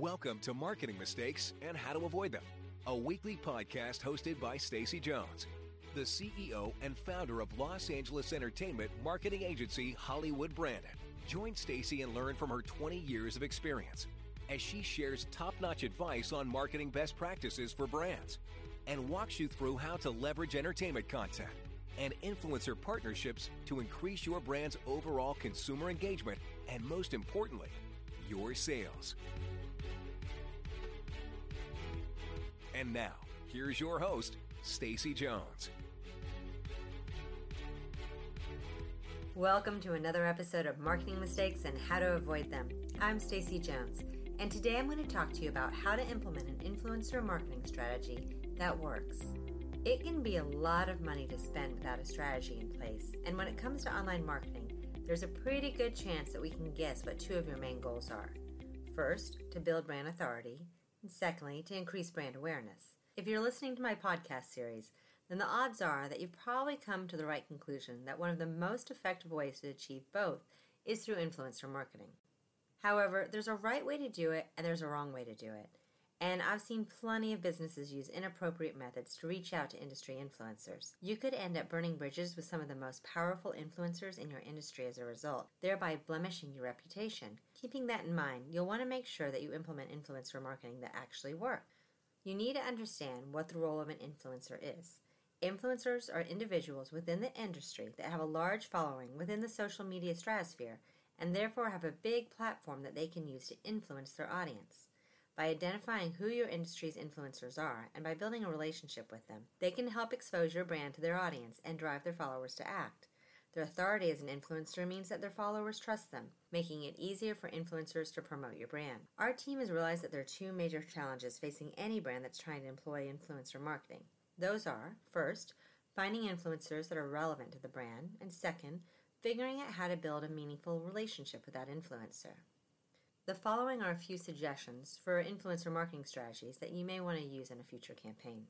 Welcome to Marketing Mistakes and How to Avoid Them, a weekly podcast hosted by Stacy Jones, the CEO and founder of Los Angeles entertainment marketing agency Hollywood Branded. Join Stacy and learn from her 20 years of experience as she shares top-notch advice on marketing best practices for brands and walks you through how to leverage entertainment content and influencer partnerships to increase your brand's overall consumer engagement and, most importantly, your sales. And now, here's your host, Stacy Jones. Welcome to another episode of Marketing Mistakes and How to Avoid Them. I'm Stacy Jones, and today I'm going to talk to you about how to implement an influencer marketing strategy that works. It can be a lot of money to spend without a strategy in place, and when it comes to online marketing, there's a pretty good chance that we can guess what two of your main goals are. First, to build brand authority, and secondly, to increase brand awareness. If you're listening to my podcast series, then the odds are that you've probably come to the right conclusion that one of the most effective ways to achieve both is through influencer marketing. However, there's a right way to do it and there's a wrong way to do it. And I've seen plenty of businesses use inappropriate methods to reach out to industry influencers. You could end up burning bridges with some of the most powerful influencers in your industry as a result, thereby blemishing your reputation. Keeping that in mind, you'll want to make sure that you implement influencer marketing that actually work. You need to understand what the role of an influencer is. Influencers are individuals within the industry that have a large following within the social media stratosphere and therefore have a big platform that they can use to influence their audience. By identifying who your industry's influencers are and by building a relationship with them, they can help expose your brand to their audience and drive their followers to act. Their authority as an influencer means that their followers trust them, making it easier for influencers to promote your brand. Our team has realized that there are two major challenges facing any brand that's trying to employ influencer marketing. Those are, first, finding influencers that are relevant to the brand, and second, figuring out how to build a meaningful relationship with that influencer. The following are a few suggestions for influencer marketing strategies that you may want to use in a future campaign.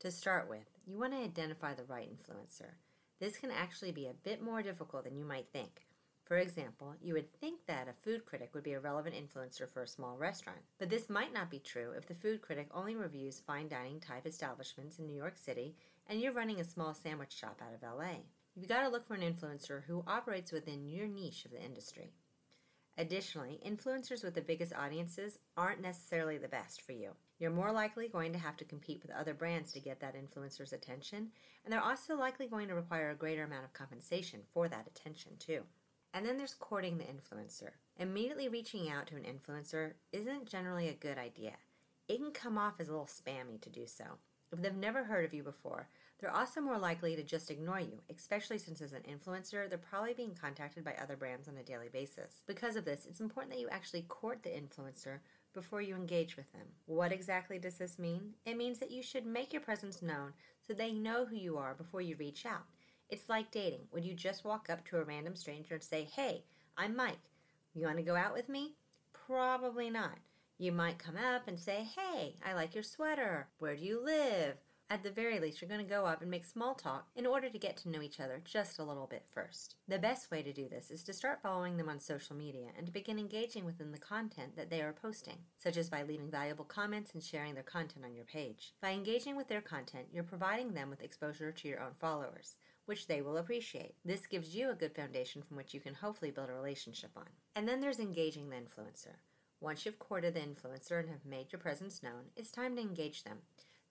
To start with, you want to identify the right influencer. This can actually be a bit more difficult than you might think. For example, you would think that a food critic would be a relevant influencer for a small restaurant, but this might not be true if the food critic only reviews fine dining type establishments in New York City and you're running a small sandwich shop out of LA. You've got to look for an influencer who operates within your niche of the industry. Additionally, influencers with the biggest audiences aren't necessarily the best for you. You're more likely going to have to compete with other brands to get that influencer's attention, and they're also likely going to require a greater amount of compensation for that attention, too. And then there's courting the influencer. Immediately reaching out to an influencer isn't generally a good idea. It can come off as a little spammy to do so. If they've never heard of you before, they're also more likely to just ignore you, especially since as an influencer, they're probably being contacted by other brands on a daily basis. Because of this, it's important that you actually court the influencer before you engage with them. What exactly does this mean? It means that you should make your presence known so they know who you are before you reach out. It's like dating. Would you just walk up to a random stranger and say, Hey, I'm Mike. You want to go out with me? Probably not. You might come up and say, Hey, I like your sweater. Where do you live? At the very least, you're going to go up and make small talk in order to get to know each other just a little bit first. The best way to do this is to start following them on social media and to begin engaging within the content that they are posting, such as by leaving valuable comments and sharing their content on your page. By engaging with their content, you're providing them with exposure to your own followers, which they will appreciate. This gives you a good foundation from which you can hopefully build a relationship on. And then there's engaging the influencer. Once you've courted the influencer and have made your presence known, it's time to engage them.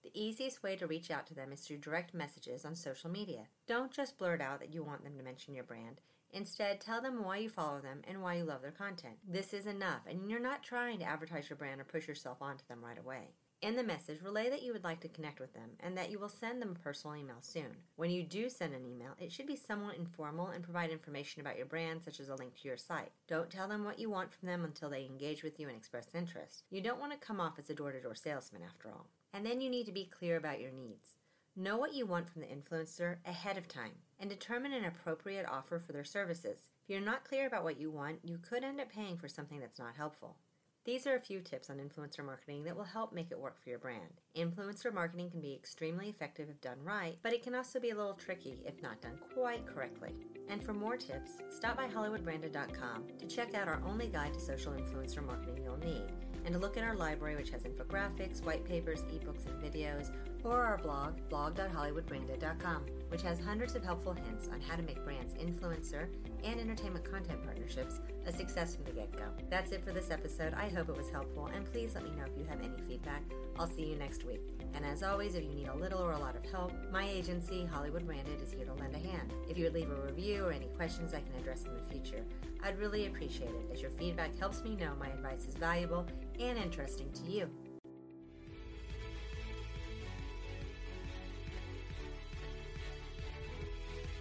The easiest way to reach out to them is through direct messages on social media. Don't just blurt out that you want them to mention your brand. Instead, tell them why you follow them and why you love their content. This is enough, and you're not trying to advertise your brand or push yourself onto them right away. In the message, relay that you would like to connect with them and that you will send them a personal email soon. When you do send an email, it should be somewhat informal and provide information about your brand, such as a link to your site. Don't tell them what you want from them until they engage with you and express interest. You don't want to come off as a door to door salesman, after all. And then you need to be clear about your needs. Know what you want from the influencer ahead of time and determine an appropriate offer for their services. If you're not clear about what you want, you could end up paying for something that's not helpful. These are a few tips on influencer marketing that will help make it work for your brand. Influencer marketing can be extremely effective if done right, but it can also be a little tricky if not done quite correctly. And for more tips, stop by HollywoodBranded.com to check out our only guide to social influencer marketing you'll need and to look at our library, which has infographics, white papers, ebooks, and videos, or our blog, blog.hollywoodbranded.com, which has hundreds of helpful hints on how to make brands influencer and entertainment content partnerships a success from the get go. That's it for this episode. I hope it was helpful, and please let me know if you have any feedback. I'll see you next week. And as always, if you need a little or a lot of help, my agency, Hollywood Branded, is here to lend a hand. If you would leave a review or any questions I can address in the future, I'd really appreciate it as your feedback helps me know my advice is valuable and interesting to you.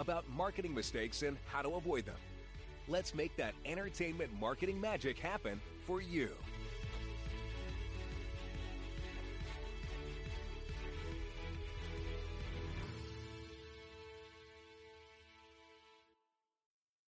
about marketing mistakes and how to avoid them. Let's make that entertainment marketing magic happen for you.